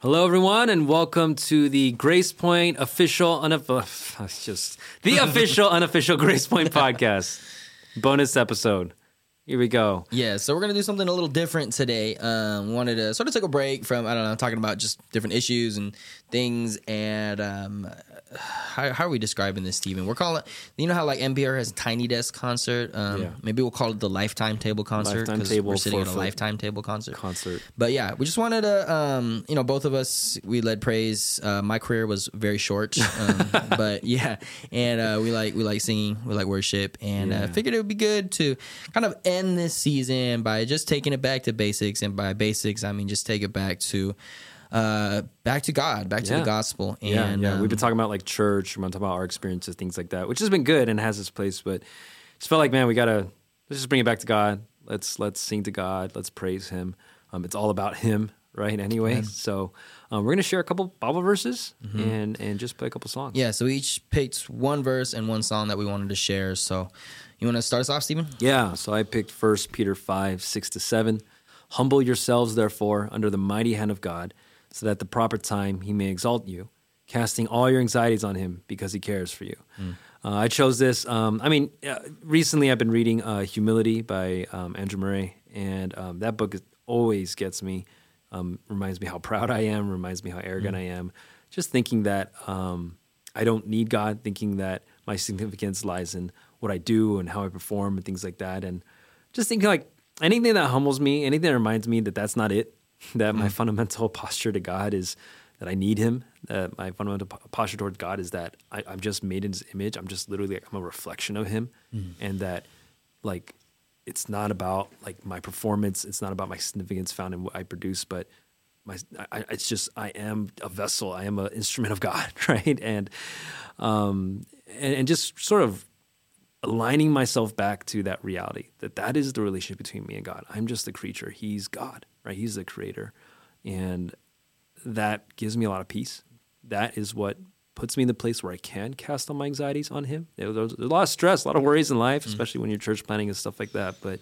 Hello, everyone, and welcome to the Grace Point official, unof- oh, just the official, unofficial Grace Point podcast bonus episode. Here we go. Yeah, so we're gonna do something a little different today. Um, wanted to sort of take a break from I don't know talking about just different issues and things. And um, how, how are we describing this, Steven? We're calling. You know how like NPR has a Tiny Desk concert. Um, Yeah. Maybe we'll call it the Lifetime Table concert Lifetime 'cause Table we're sitting at a Lifetime Table concert. Concert. But yeah, we just wanted to, um, you know, both of us, we led praise. Uh, my career was very short, um, but yeah, and uh, we like we like singing, we like worship, and uh, figured it would be good to kind of end this season by just taking it back to basics, and by basics I mean just take it back to, uh, back to God, back to the gospel, and Yeah, yeah. We've been um, talking about like church, we're talking about our experiences, things like that, which has been good and has its place. But just felt like, man, we gotta let's just bring it back to God. Let's let's sing to God. Let's praise Him. Um, it's all about Him, right? Anyway, so um, we're gonna share a couple Bible verses and and just play a couple songs. Mm-hmm. yeah. So we each picked one verse and one song that we wanted to share. So you want to start us off, Steven? Yeah, so I picked First Peter 5, 6 to 7. Humble yourselves, therefore, under the mighty hand of God, so that at the proper time he may exalt you, casting all your anxieties on him because he cares for you. Uh, I chose this. Um, I mean, uh, recently I've been reading uh, Humility by um, Andrew Murray, and um, that book always gets me. Um, reminds me how proud I am, reminds me how arrogant I am. Just thinking that um, I don't need God, thinking that my significance lies in what I do and how I perform and things like that. And just thinking like anything that humbles me, anything that reminds me that that's not it, that my fundamental posture to God is that I need Him, that my fundamental po- posture towards God is that I, I'm just made in His image. I'm just literally, I'm a reflection of Him. And that like, it's not about like my performance. It's not about my significance found in what I produce, but my I, it's just I am a vessel. I am an instrument of God, right? And um and, and just sort of aligning myself back to that reality that that is the relationship between me and God. I'm just the creature. He's God, right? He's the creator, and that gives me a lot of peace. That is what puts me in the place where I can cast all my anxieties on Him. There's, a lot of stress, a lot of worries in life, especially when you're church planning and stuff like that. But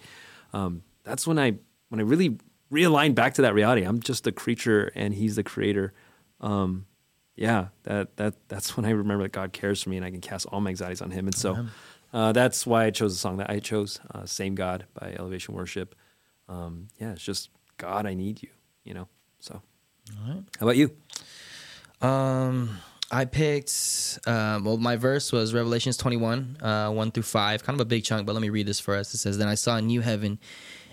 um, that's when I when I really realign back to that reality. I'm just a creature, and He's the creator. Um, yeah, that that that's when I remember that God cares for me, and I can cast all my anxieties on Him. And so uh, that's why I chose the song that I chose, uh, "Same God" by Elevation Worship. Um, yeah, it's just God, I need you. You know. So, how about you? Um, I picked. Um, well, my verse was Revelations twenty-one, uh, one through five. Kind of a big chunk, but let me read this for us. It says, "Then I saw a new heaven."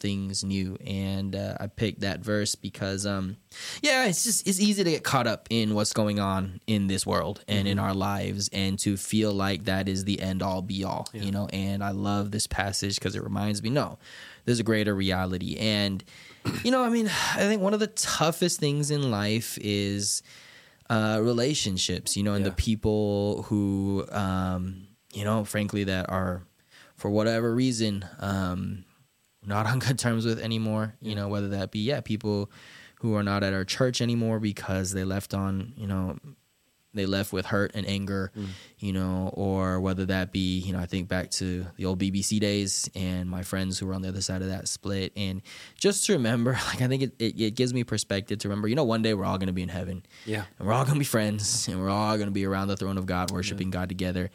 things new. And uh, I picked that verse because, um, yeah, it's just it's easy to get caught up in what's going on in this world and in our lives, and to feel like that is the end all be all, you know. And I love this passage because it reminds me, no, there's a greater reality. And you know, I mean, I think one of the toughest things in life is uh, relationships, you know, and Yeah. the people who, um, you know, frankly, that are for whatever reason um, not on good terms with anymore. You know, whether that be yeah, people who are not at our church anymore because they left on you know they left with hurt and anger, you know, or whether that be, you know, I think back to the old BBC days and my friends who were on the other side of that split. And just to remember, like, I think it, it, it gives me perspective to remember, you know, one day we're all going to be in heaven. Yeah. And we're all going to be friends and we're all going to be around the throne of God, worshiping God together.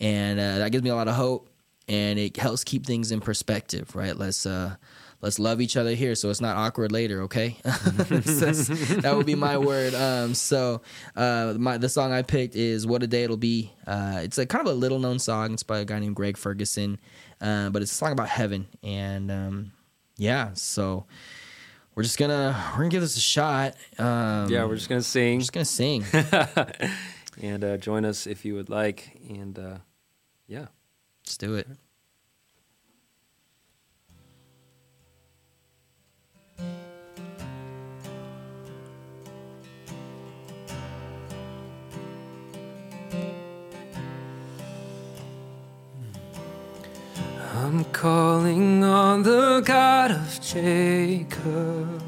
And uh, that gives me a lot of hope and it helps keep things in perspective, right? Let's, uh, let's love each other here so it's not awkward later okay? That would be my word. Um, so uh, my the song i picked is what a day it'll be. Uh, it's a kind of a little known song. It's by a guy named greg ferguson uh, but it's a song about heaven. And um, yeah so we're just gonna we're gonna give this a shot. Um, Yeah, we're just gonna sing. we're just gonna sing. And uh, join us if you would like. And uh, yeah, Let's do it. I'm calling on the God of Jacob,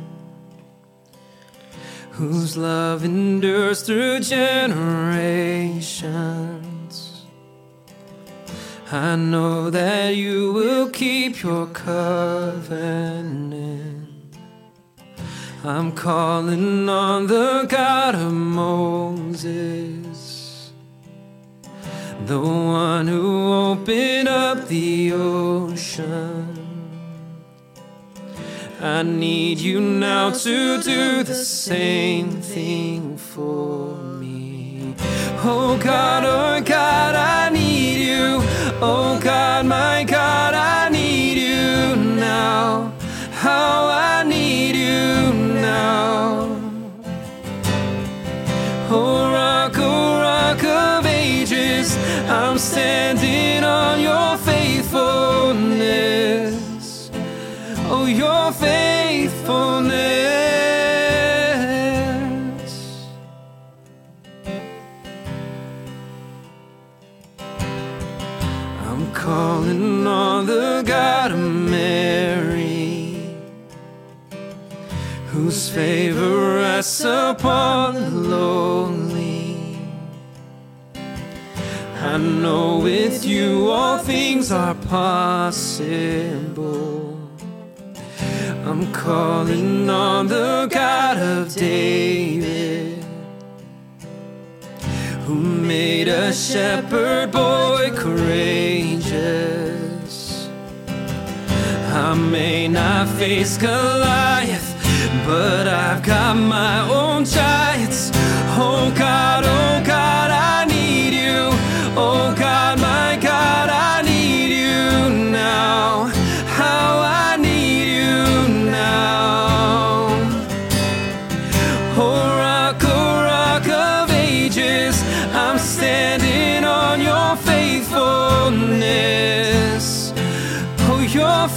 whose love endures through generations I know that you will keep your covenant. I'm calling on the God of Moses, the one who opened up the ocean. I need you now to do the same thing for me. Oh God, oh God. Oh God, my God, calling on the God of Mary, whose favor rests upon the lowly. I know with you all things are possible. I'm calling on the God of David, who made a shepherd boy courageous. I may not face Goliath, but I've got my own giants. Oh God, oh God, I need you. Oh God, my God, I need you now. How I need you now. Oh rock, oh rock of ages, I'm standing on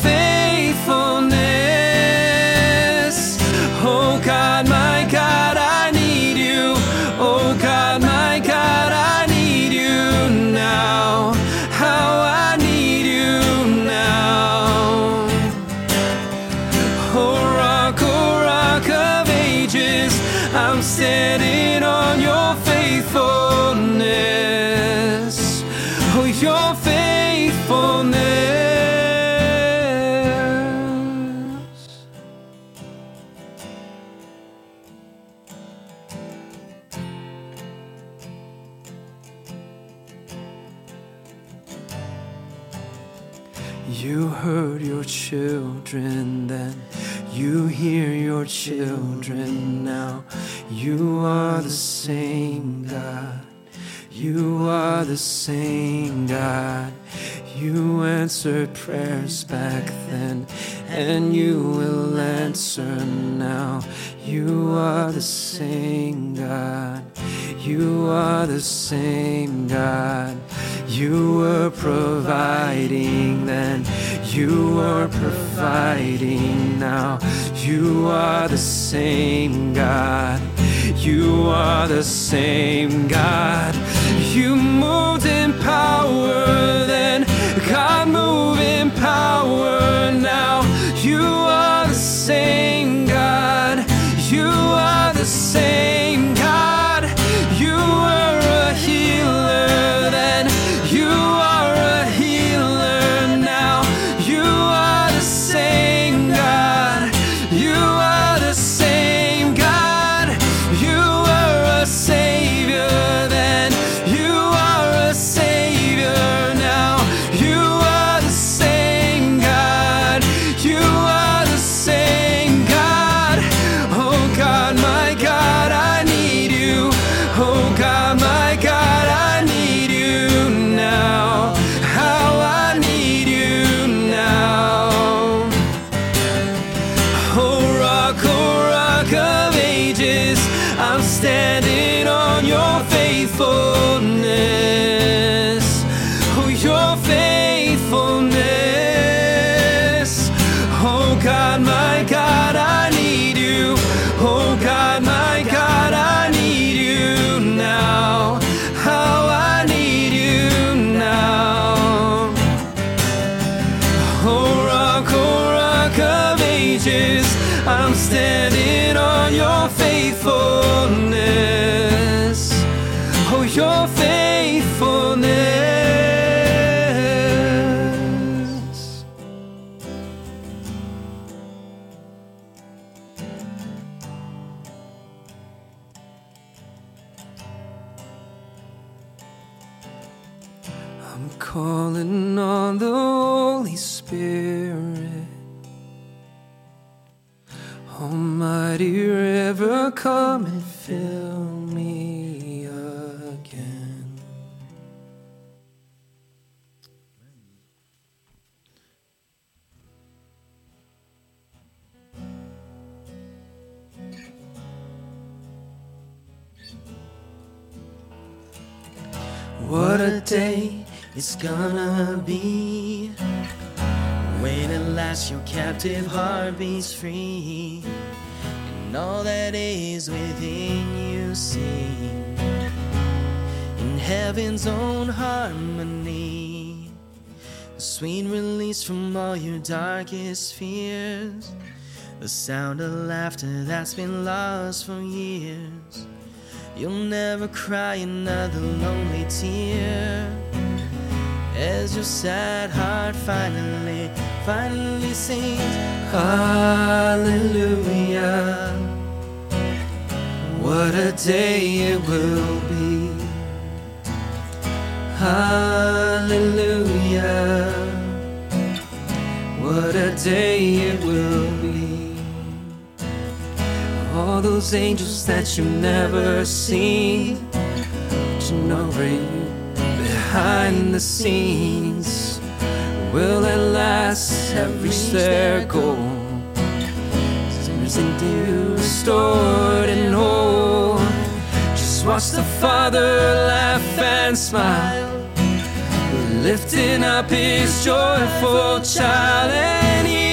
faithfulness. Oh God, my God, I need you. Oh God, my God, I need you now. How I need you now. Oh rock, oh rock of ages, I'm standing children then, you hear your children now. You are the same God. You are the same God. You answered prayers back then, and you will answer now. You are the same God. You are the same God. You were providing then, you are providing now. You are the same God. You are the same God. You rock, rock of ages, I'm standing on your faithfulness. I'm standing on your faithfulness. Oh, your faithfulness. Almighty river, come and fill me again. What a day It's gonna be your captive heart beats free, and all that is within you sing in heaven's own harmony. A sweet release from all your darkest fears, the sound of laughter that's been lost for years. You'll never cry another lonely tear as your sad heart finally, finally sings Hallelujah. What a day it will be. Hallelujah. What a day it will be. All those angels that you never seen, watching over you behind the scenes will at last have reached their goal. Sinners and restored and whole. Just watch the Father laugh and smile, lifting up His joyful child and the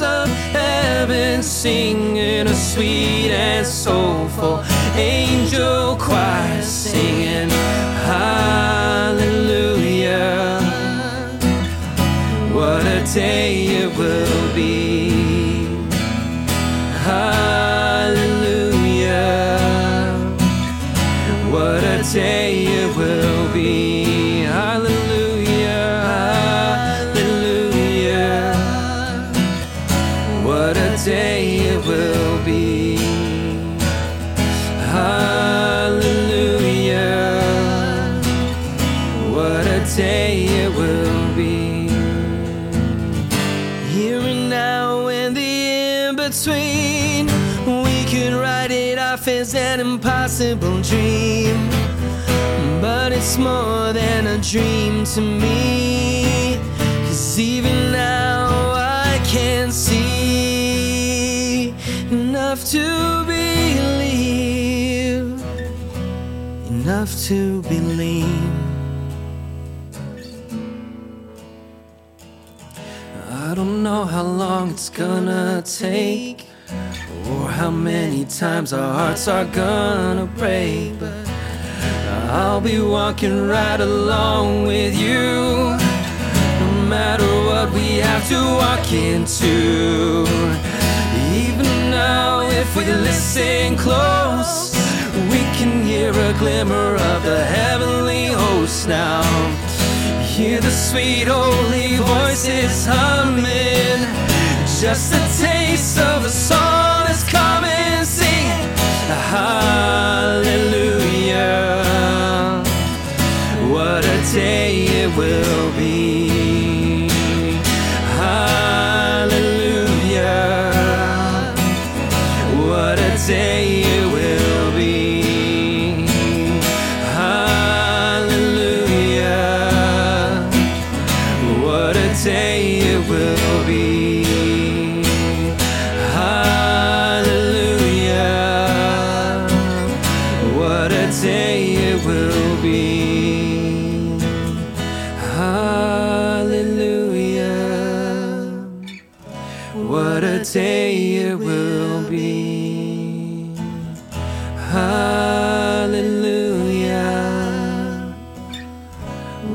of heaven singing a sweet and soulful angel choir singing. Hallelujah. What a day it will be between, we could write it off as an impossible dream. But it's more than a dream to me. Cause even now I can't see enough to believe. Enough to believe. Don't know how long it's gonna take, or how many times our hearts are gonna break, but I'll be walking right along with you. No matter what we have to walk into. Even now, if we listen close, we can hear a glimmer of the heavenly host now. Hear the sweet holy voices humming. Just a taste of the song that's coming. Sing hallelujah. What a day it will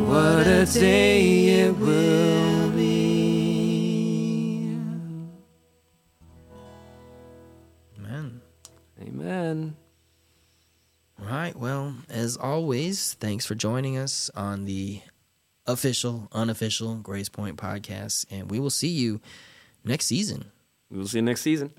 What a day it will be. Amen. Amen. All right. Well, as always, thanks for joining us on the official, unofficial Grace Point podcast. And we will see you next season. We will see you next season.